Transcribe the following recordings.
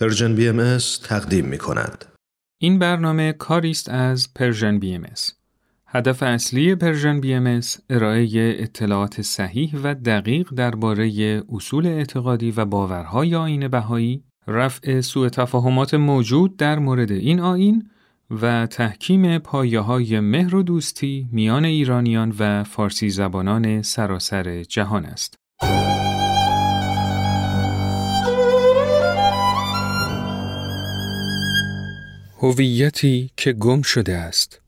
Persian BM تقدیم می کند. این برنامه کاری است از Persian BM هدف اصلی Persian BM ارائه اطلاعات صحیح و دقیق درباره اصول اعتقادی و باورهای آیین بهایی، رفع سوء تفاهمات موجود در مورد این آیین و تحکیم پایه های مهر و دوستی میان ایرانیان و فارسی زبانان سراسر جهان است. هویتی که گم شده است.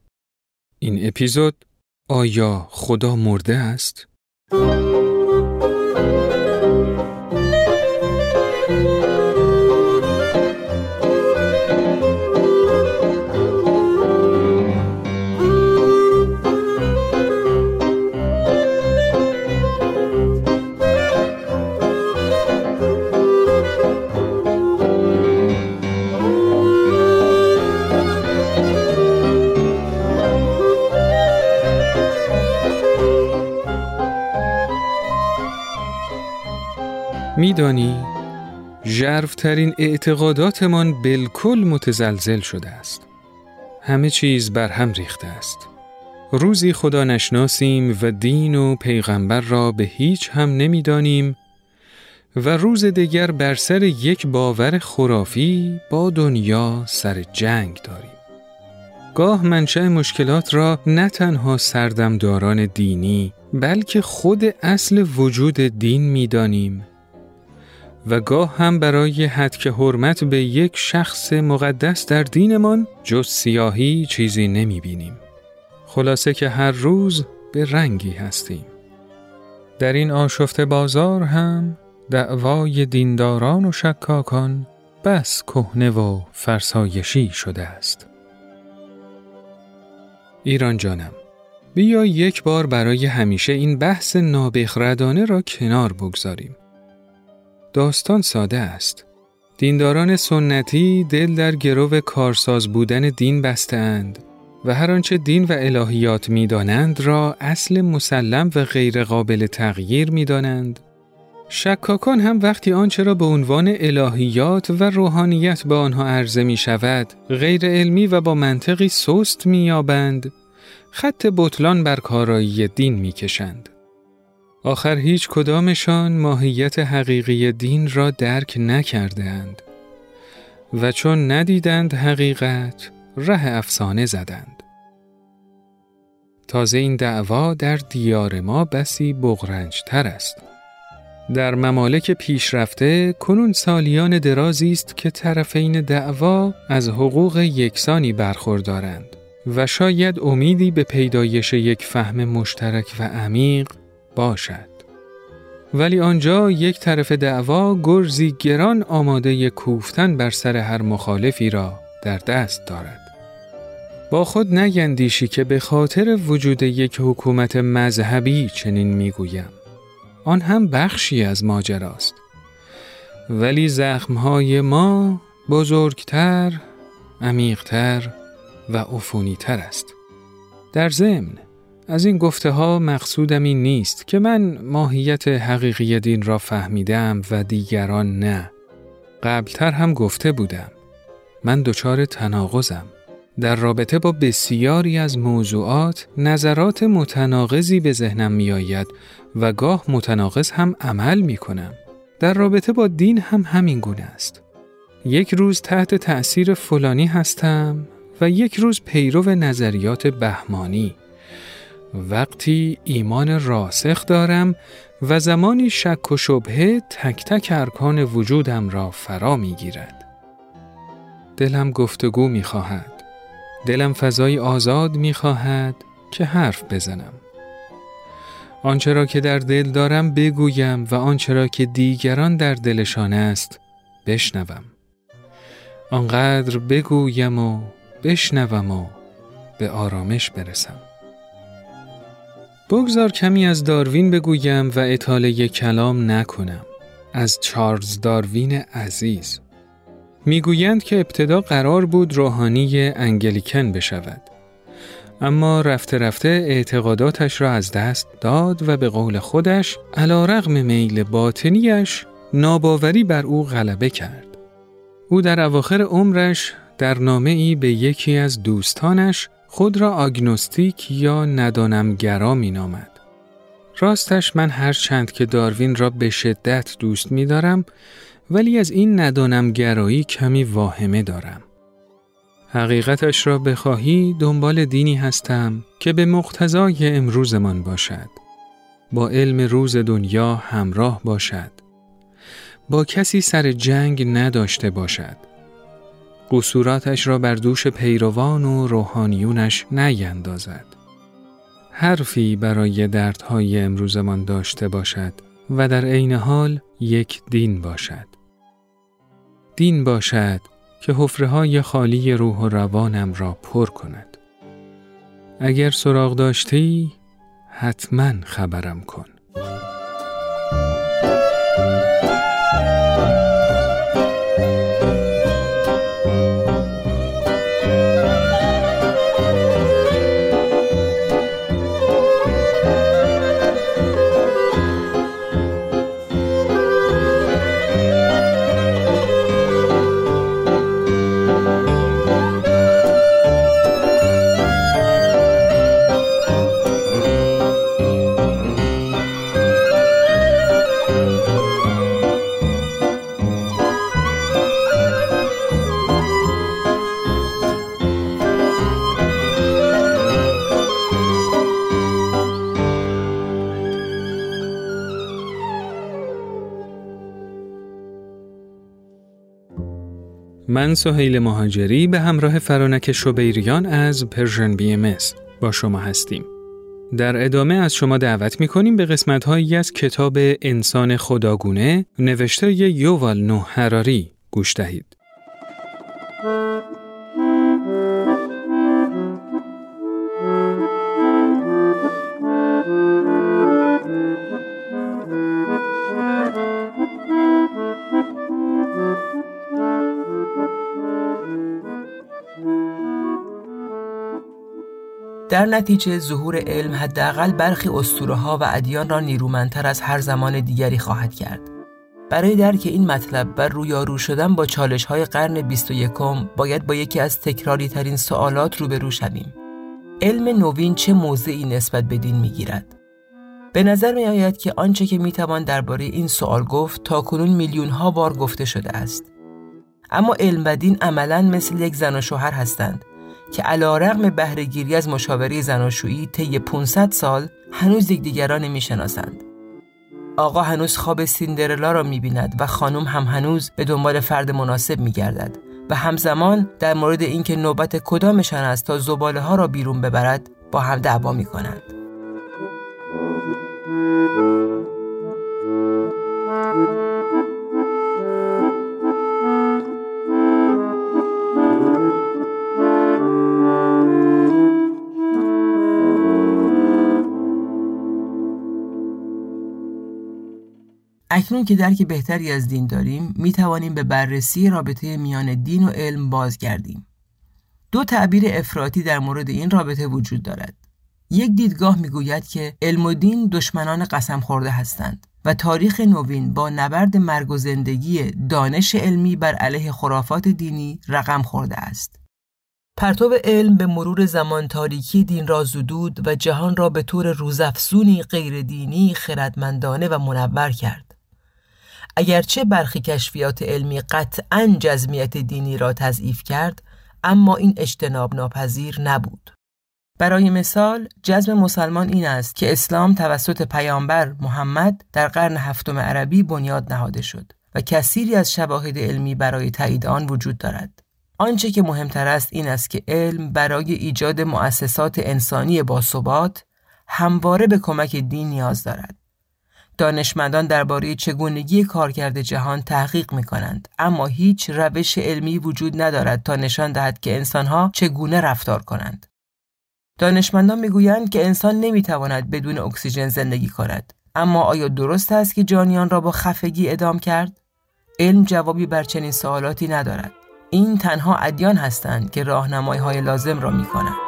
این اپیزود آیا خدا مرده است؟ میدانی؟ ژرفترین اعتقاداتمان بالکل متزلزل شده است. همه چیز بر هم ریخته است. روزی خدا نشناسیم و دین و پیغمبر را به هیچ هم نمی‌دانیم و روز دیگر بر سر یک باور خرافی با دنیا سر جنگ داریم. گاه منشأ مشکلات را نه تنها سردمداران دینی بلکه خود اصل وجود دین می‌دانیم. و گاه هم برای حد حرمت به یک شخص مقدس در دینمان جز سیاهی چیزی نمی بینیم. خلاصه که هر روز به رنگی هستیم. در این آشفت بازار هم دعوای دینداران و شکاکان بس کهنه و فرسایشی شده است. ایران جانم بیا یک بار برای همیشه این بحث نابخردانه را کنار بگذاریم. داستان ساده است. دینداران سنتی دل در گرو کارساز بودن دین بستند و هر آنچه دین و الهیات می‌دانند را اصل مسلم و غیر قابل تغییر می‌دانند. شکاکان هم وقتی آنچه را به عنوان الهیات و روحانیت به آنها عرضه می شود غیر علمی و با منطقی سست می یابند خط بطلان بر کارایی دین می کشند. آخر هیچ کدامشان ماهیت حقیقی دین را درک نکرده اند و چون ندیدند حقیقت ره افسانه زدند. تازه این دعوا در دیار ما بسی بغرنجتر است. در ممالک پیشرفته کنون سالیان درازی است که طرفین دعوا از حقوق یکسانی برخوردارند و شاید امیدی به پیدایش یک فهم مشترک و عمیق باشد. ولی آنجا یک طرف دعوا گرزی گران آماده کوفتن بر سر هر مخالفی را در دست دارد. با خود نگندیشی که به خاطر وجود یک حکومت مذهبی چنین می‌گویم. آن هم بخشی از ماجراست. ولی زخمهای ما بزرگتر، عمیقتر و عفونیتر است. در ضمن از این گفته ها مقصودم این نیست که من ماهیت حقیقی دین را فهمیدم و دیگران نه. قبلتر هم گفته بودم. من دچار تناقضم. در رابطه با بسیاری از موضوعات نظرات متناقضی به ذهنم می آید و گاه متناقض هم عمل می کنم. در رابطه با دین هم همین گونه است. یک روز تحت تأثیر فلانی هستم و یک روز پیرو نظریات بهمانی. وقتی ایمان راسخ دارم و زمانی شک و شبهه تک تک ارکان وجودم را فرا می گیرد. دلم گفتگو می خواهد. دلم فضای آزاد می خواهد که حرف بزنم. آنچه را که در دل دارم بگویم و آنچه را که دیگران در دلشان است بشنوم. آنقدر بگویم و بشنوم و به آرامش برسم. بگذار کمی از داروین بگویم و اطاله کلام نکنم. از چارلز داروین عزیز. می‌گویند که ابتدا قرار بود روحانی انگلیکن بشود. اما رفته رفته اعتقاداتش را از دست داد و به قول خودش علا رغم میل باطنیش ناباوری بر او غلبه کرد. او در اواخر عمرش در نامه ای به یکی از دوستانش خود را آگنوستیک یا ندانمگرا می نامد. راستش من هر چند که داروین را به شدت دوست می دارم ولی از این ندانمگرایی کمی واهمه دارم. حقیقتش را بخواهی دنبال دینی هستم که به مقتضای امروزمان باشد. با علم روز دنیا همراه باشد. با کسی سر جنگ نداشته باشد. قصوراتش را بر دوش پیروان و روحانیونش نیندازد. حرفی برای دردهای امروزمان داشته باشد و در عین حال یک دین باشد. دین باشد که حفره های خالی روح و روانم را پر کند. اگر سراغ داشتی حتما خبرم کن. من سهیل مهاجری به همراه فرانک شبیریان از Persian BM با شما هستیم. در ادامه از شما دعوت می کنیم به قسمت هایی از کتاب انسان خداگونه نوشته یووال نو هراری گوش دهید. در نتیجه ظهور علم حداقل برخی اسطوره ها و ادیان را نیرومندتر از هر زمان دیگری خواهد کرد. برای درک این مطلب و رویارو شدن با چالش های قرن 21 باید با یکی از تکراری ترین سوالات روبرو شویم. علم نوین چه موضعی نسبت به دین می‌گیرد؟ به نظر می آید که آنچه که می توان درباره این سوال گفت تا کنون میلیون ها بار گفته شده است. اما علم و دین عملا مثل یک زن و شوهر هستند که علا رغم بهرهگیری از مشاوره زناشویی طی 500 سال هنوز یکدیگر را نمی‌شناسند. آقا هنوز خواب سیندرلا را می‌بیند و خانم هم هنوز به دنبال فرد مناسب میگردد و همزمان در مورد اینکه نوبت کدامشان است تا زباله ها را بیرون ببرد با هم دعوا می‌کنند. اکنون که درک بهتری از دین داریم می توانیم به بررسی رابطه میان دین و علم بازگردیم. دو تعبیر افراطی در مورد این رابطه وجود دارد. یک دیدگاه می‌گوید که علم و دین دشمنان قسم خورده هستند و تاریخ نوین با نبرد مرگ و زندگی دانش علمی بر علیه خرافات دینی رقم خورده است. پرتو علم به مرور زمان تاریکی دین را زدود و جهان را به طور روزافزونی غیر دینی خردمندانه و منور کرد. اگرچه برخی کشفیات علمی قطعا جزمیت دینی را تضعیف کرد اما این اجتناب ناپذیر نبود. برای مثال جزم مسلمان این است که اسلام توسط پیامبر محمد در قرن هفتم عربی بنیاد نهاده شد و کثیری از شواهد علمی برای تایید آن وجود دارد. آنچه که مهمتر است این است که علم برای ایجاد مؤسسات انسانی باثبات همواره به کمک دین نیاز دارد. دانشمندان درباره چگونگی کارکرد جهان تحقیق می کنند اما هیچ روش علمی وجود ندارد تا نشان دهد که انسانها چگونه رفتار کنند. دانشمندان می‌گویند که انسان نمی‌تواند بدون اکسیژن زندگی کند. اما آیا درست است که جانیان را با خفگی ادام کرد؟ علم جوابی بر چنین سوالاتی ندارد. این تنها ادیان هستند که راهنمایی های لازم را می کنند.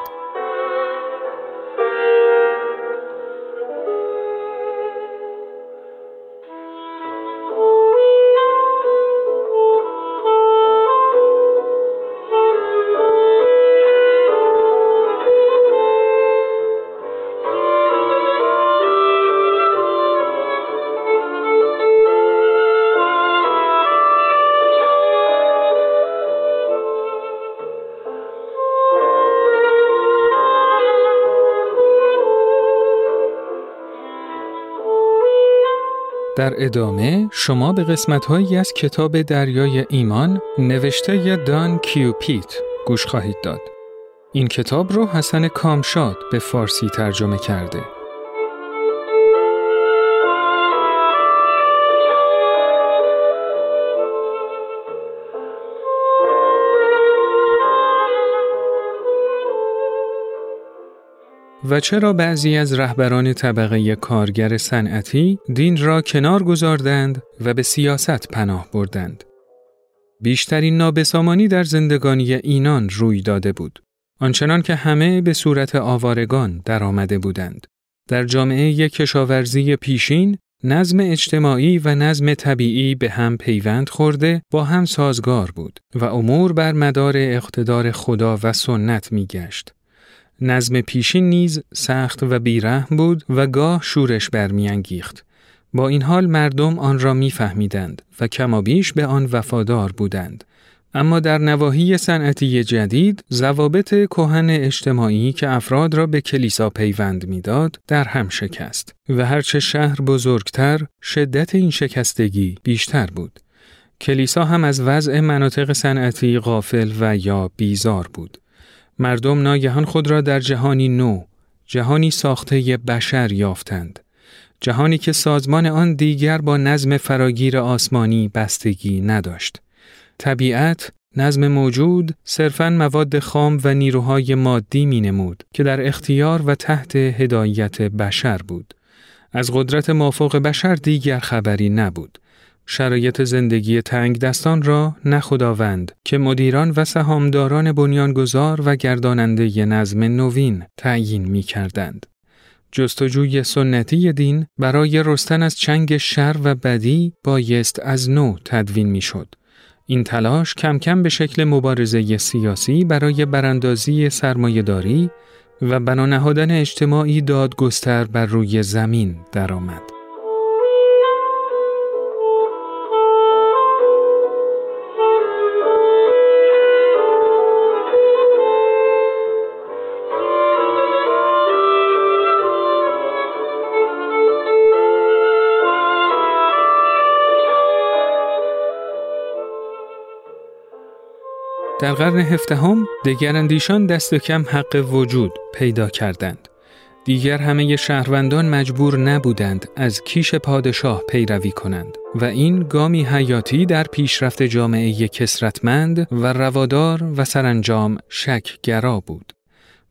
در ادامه شما به قسمتهایی از کتاب دریای ایمان نوشته دان کیوپیت گوش خواهید داد. این کتاب رو حسن کامشاد به فارسی ترجمه کرده. و چرا بعضی از رهبران طبقه کارگر صنعتی دین را کنار گذاردند و به سیاست پناه بردند؟ بیشترین نابسامانی در زندگانی اینان روی داده بود. آنچنان که همه به صورت آوارگان در آمده بودند. در جامعه کشاورزی پیشین، نظم اجتماعی و نظم طبیعی به هم پیوند خورده با هم سازگار بود و امور بر مدار اقتدار خدا و سنت می گشت. نظم پیشین نیز سخت و بیرحم بود و گاه شورش برمیانگیخت. با این حال مردم آن را میفهمیدند و کمابیش به آن وفادار بودند. اما در نواحی صنعتی جدید ضوابط کهن اجتماعی که افراد را به کلیسا پیوند می‌داد در هم شکست و هرچه شهر بزرگتر شدت این شکستگی بیشتر بود. کلیسا هم از وضع مناطق صنعتی غافل و یا بیزار بود. مردم ناگهان خود را در جهانی نو، جهانی ساخته بشر یافتند. جهانی که سازمان آن دیگر با نظم فراگیر آسمانی بستگی نداشت. طبیعت، نظم موجود صرفاً مواد خام و نیروهای مادی می نمود که در اختیار و تحت هدایت بشر بود. از قدرت مافوق بشر دیگر خبری نبود. شرایط زندگی تنگ دستان را نه خداوند که مدیران و سهامداران بنیانگذار و گرداننده نظم نوین تعیین می کردند. جستجوی سنتی دین برای رستن از چنگ شر و بدی بایست از نو تدوین می شد. این تلاش کم کم به شکل مبارزه سیاسی برای براندازی سرمایهداری و بنا نهادن اجتماعی دادگستر بر روی زمین درآمد. در قرن هفدهم دگراندیشان دست کم حق وجود پیدا کردند. دیگر همه شهروندان مجبور نبودند از کیش پادشاه پیروی کنند و این گامی حیاتی در پیشرفت جامعه کسرتمند و روادار و سرانجام شکگرا بود.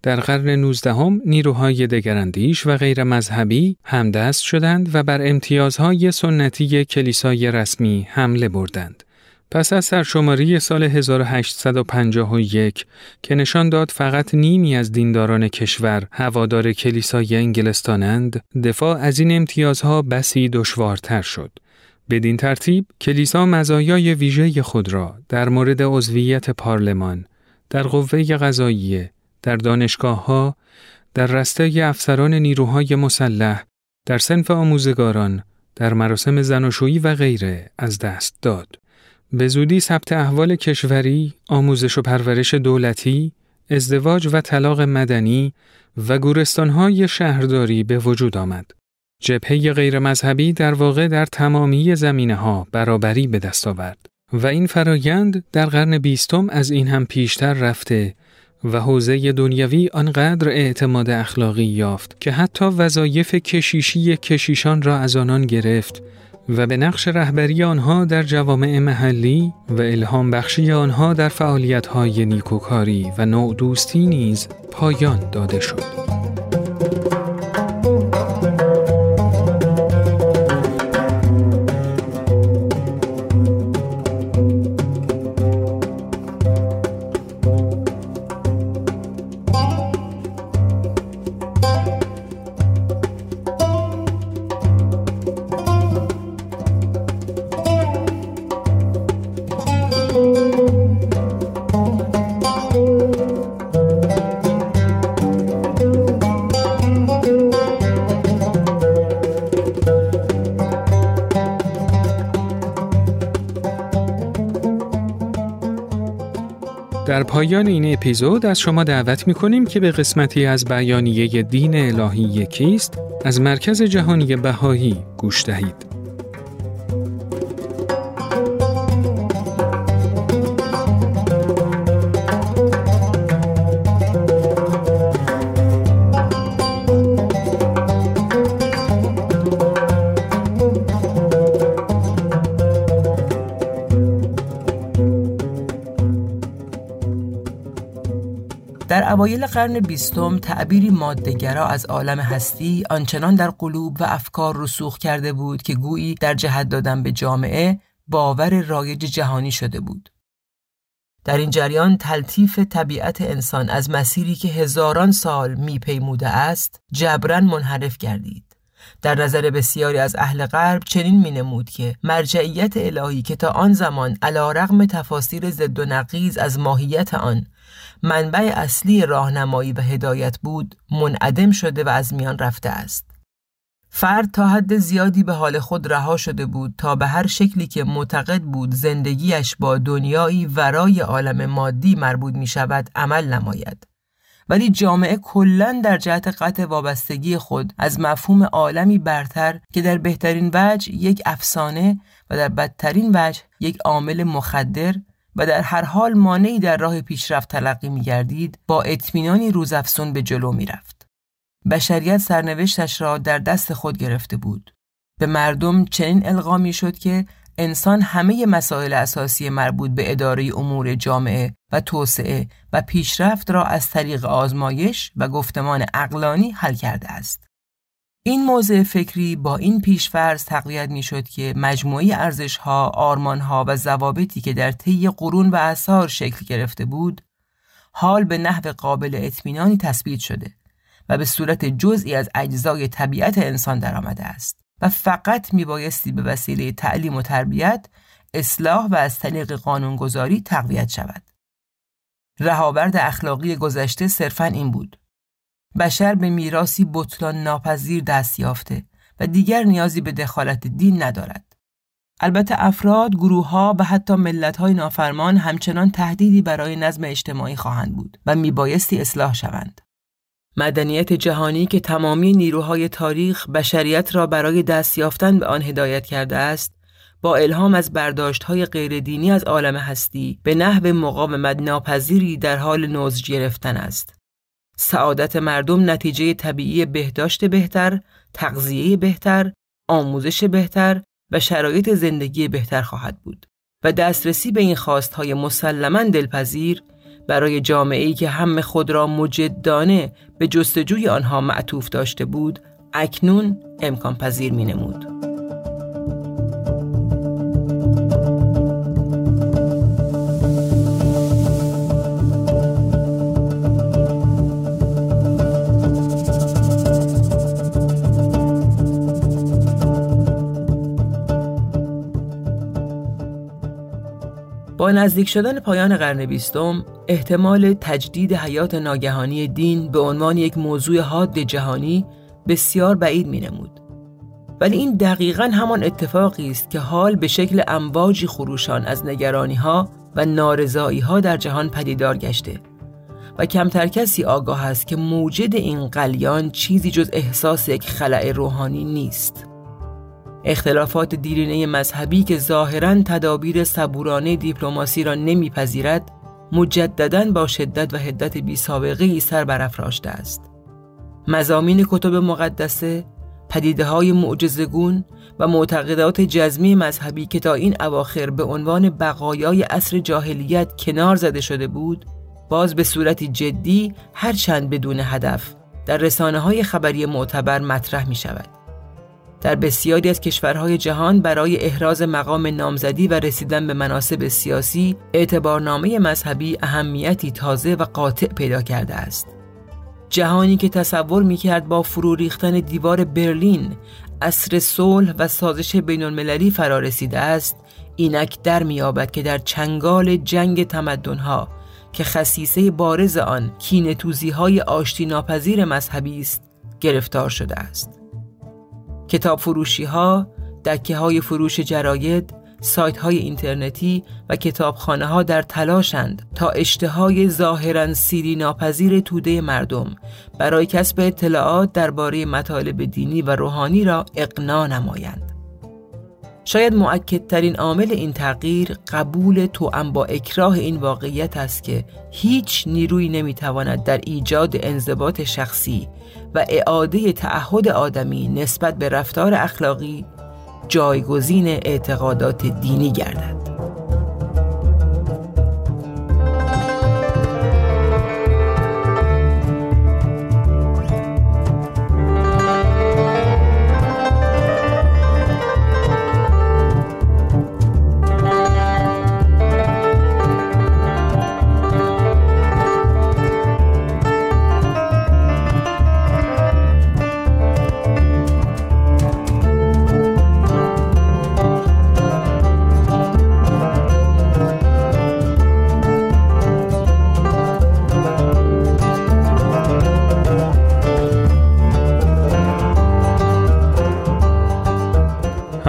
در قرن نوزدهم نیروهای دگراندیش و غیر مذهبی همدست شدند و بر امتیازهای سنتی کلیسای رسمی حمله بردند. پس از سرشماری سال 1851 که نشان داد فقط نیمی از دینداران کشور هوادار کلیسای انگلستانند، دفاع از این امتیازها بسی دشوارتر شد. بدین ترتیب کلیسا مزایای ویژه خود را در مورد عضویت پارلمان، در قوه قضاییه، در دانشگاه ها، در رسته افسران نیروهای مسلح، در سنف آموزگاران، در مراسم زناشویی و غیره از دست داد. به زودی ثبت احوال کشوری، آموزش و پرورش دولتی، ازدواج و طلاق مدنی و گورستانهای شهرداری به وجود آمد. جبهه غیر مذهبی در واقع در تمامی زمینه ها برابری به دست آورد و این فرایند در قرن بیستم از این هم پیشتر رفته و حوزه دنیوی آنقدر اعتماد اخلاقی یافت که حتی وظایف کشیشی کشیشان را از آنان گرفت و به نقش رهبری آنها در جوامع محلی و الهام بخشی آنها در فعالیت‌های نیکوکاری و نوع دوستی نیز پایان داده شد. پایان این اپیزود از شما دعوت می کنیم که به قسمتی از بیانیه دین الهی یکیست از مرکز جهانی بهایی گوش دهید. اوایل قرن بیستم تعبیری مادهگرا از عالم هستی آنچنان در قلوب و افکار رسوخ کرده بود که گویی در جهت دادن به جامعه باور رایج جهانی شده بود. در این جریان تلطیف طبیعت انسان از مسیری که هزاران سال میپیموده است جبران منحرف گردید. در نظر بسیاری از اهل غرب چنین می نمود که مرجعیت الهی که تا آن زمان علا رغم تفاسیر ضد و نقیز از ماهیت آن منبع اصلی راهنمایی و هدایت بود منعدم شده و از میان رفته است. فرد تا حد زیادی به حال خود رها شده بود تا به هر شکلی که معتقد بود زندگیش با دنیایی ورای عالم مادی مربوط می شود عمل نماید. ولی جامعه کلا در جهت قطع وابستگی خود از مفهوم عالمی برتر که در بهترین وجه یک افسانه و در بدترین وجه یک عامل مخدر و در هر حال مانعی در راه پیشرفت تلقی می گردید با اطمینانی روزافزون به جلو می رفت. بشریت سرنوشتش را در دست خود گرفته بود. به مردم چنین القا می شد که انسان همه مسائل اساسی مربوط به اداره امور جامعه و توسعه و پیشرفت را از طریق آزمایش و گفتمان اقلانی حل کرده است. این موضع فکری با این پیشفرض تقویت می شد که مجموعی ارزشها، آرمانها و ضوابطی که در طی قرون و اثار شکل گرفته بود، حال به نحو قابل اطمینانی تثبیت شده و به صورت جزئی از اجزای طبیعت انسان درآمده است و فقط می بایستی به وسیله تعلیم و تربیت اصلاح و از طریق قانونگذاری تقویت شود. رهاورد اخلاقی گذشته صرفا این بود بشر به میراسی بطلان ناپذیر دست یافته و دیگر نیازی به دخالت دین ندارد. البته افراد، گروه ها و حتی ملت های نافرمان همچنان تهدیدی برای نظم اجتماعی خواهند بود و میبایستی اصلاح شوند. مدنیت جهانی که تمامی نیروهای تاریخ بشریت را برای دست یافتن به آن هدایت کرده است، با الهام از برداشت های غیردینی از عالم هستی به نحو مقاومت ناپذیری در حال نوز گرفتن است. سعادت مردم نتیجه طبیعی بهداشت بهتر، تغذیه بهتر، آموزش بهتر و شرایط زندگی بهتر خواهد بود و دسترسی به این خواستهای مسلما دلپذیر برای جامعه‌ای که هم خود را مجدانه به جستجوی آنها معطوف داشته بود اکنون امکان پذیر می نمود. با نزدیک شدن پایان قرن بیستم احتمال تجدید حیات ناگهانی دین به عنوان یک موضوع حاد جهانی بسیار بعید می نمود. ولی این دقیقا همان اتفاقی است که حال به شکل امواجی خروشان از نگرانی ها و نارضایی ها در جهان پدیدار گشته و کمتر کسی آگاه است که موجد این قلیان چیزی جز احساس یک خلع روحانی نیست. اختلافات دیرینه مذهبی که ظاهرا تدابیر صبورانه دیپلماسی را نمیپذیرد مجددا با شدت و حدت بی سابقه ای سر برافراشته است مزامین کتب مقدسه پدیده های معجزگون و معتقدات جزمی مذهبی که تا این اواخر به عنوان بقایای عصر جاهلیت کنار زده شده بود باز به صورتی جدی هرچند بدون هدف در رسانه های خبری معتبر مطرح می شود. در بسیاری از کشورهای جهان برای احراز مقام نامزدی و رسیدن به مناسب سیاسی اعتبارنامه مذهبی اهمیتی تازه و قاطع پیدا کرده است. جهانی که تصور می‌کرد با فرو ریختن دیوار برلین اصر صلح و سازش بین المللی فرا رسیده است اینک در میابد که در چنگال جنگ تمدنها که خصیصه بارز آن کینتوزی های آشتی ناپذیر مذهبی است گرفتار شده است. کتاب فروشی ها، دکه های فروش جراید، سایت های اینترنتی و کتابخانه ها در تلاشند تا اشتهای ظاهرا سیری ناپذیر توده مردم برای کسب اطلاعات درباره مطالب دینی و روحانی را اقنا نمایند. شاید معکدترین عامل این تغییر قبول توأم با اکراه این واقعیت است که هیچ نیروی نمی‌تواند در ایجاد انضباط شخصی و اعاده تعهد آدمی نسبت به رفتار اخلاقی جایگزین اعتقادات دینی گردد.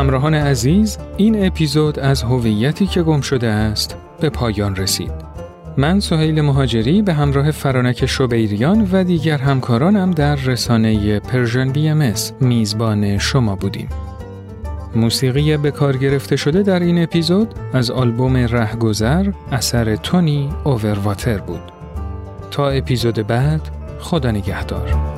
همراهان عزیز این اپیزود از هویتی که گم شده است به پایان رسید. من سهیل مهاجری به همراه فرانک شبیریان و دیگر همکارانم در رسانه Persian BM میزبان شما بودیم. موسیقی به کار گرفته شده در این اپیزود از آلبوم رهگذر اثر Tony Overwater بود. تا اپیزود بعد خدا نگهدار.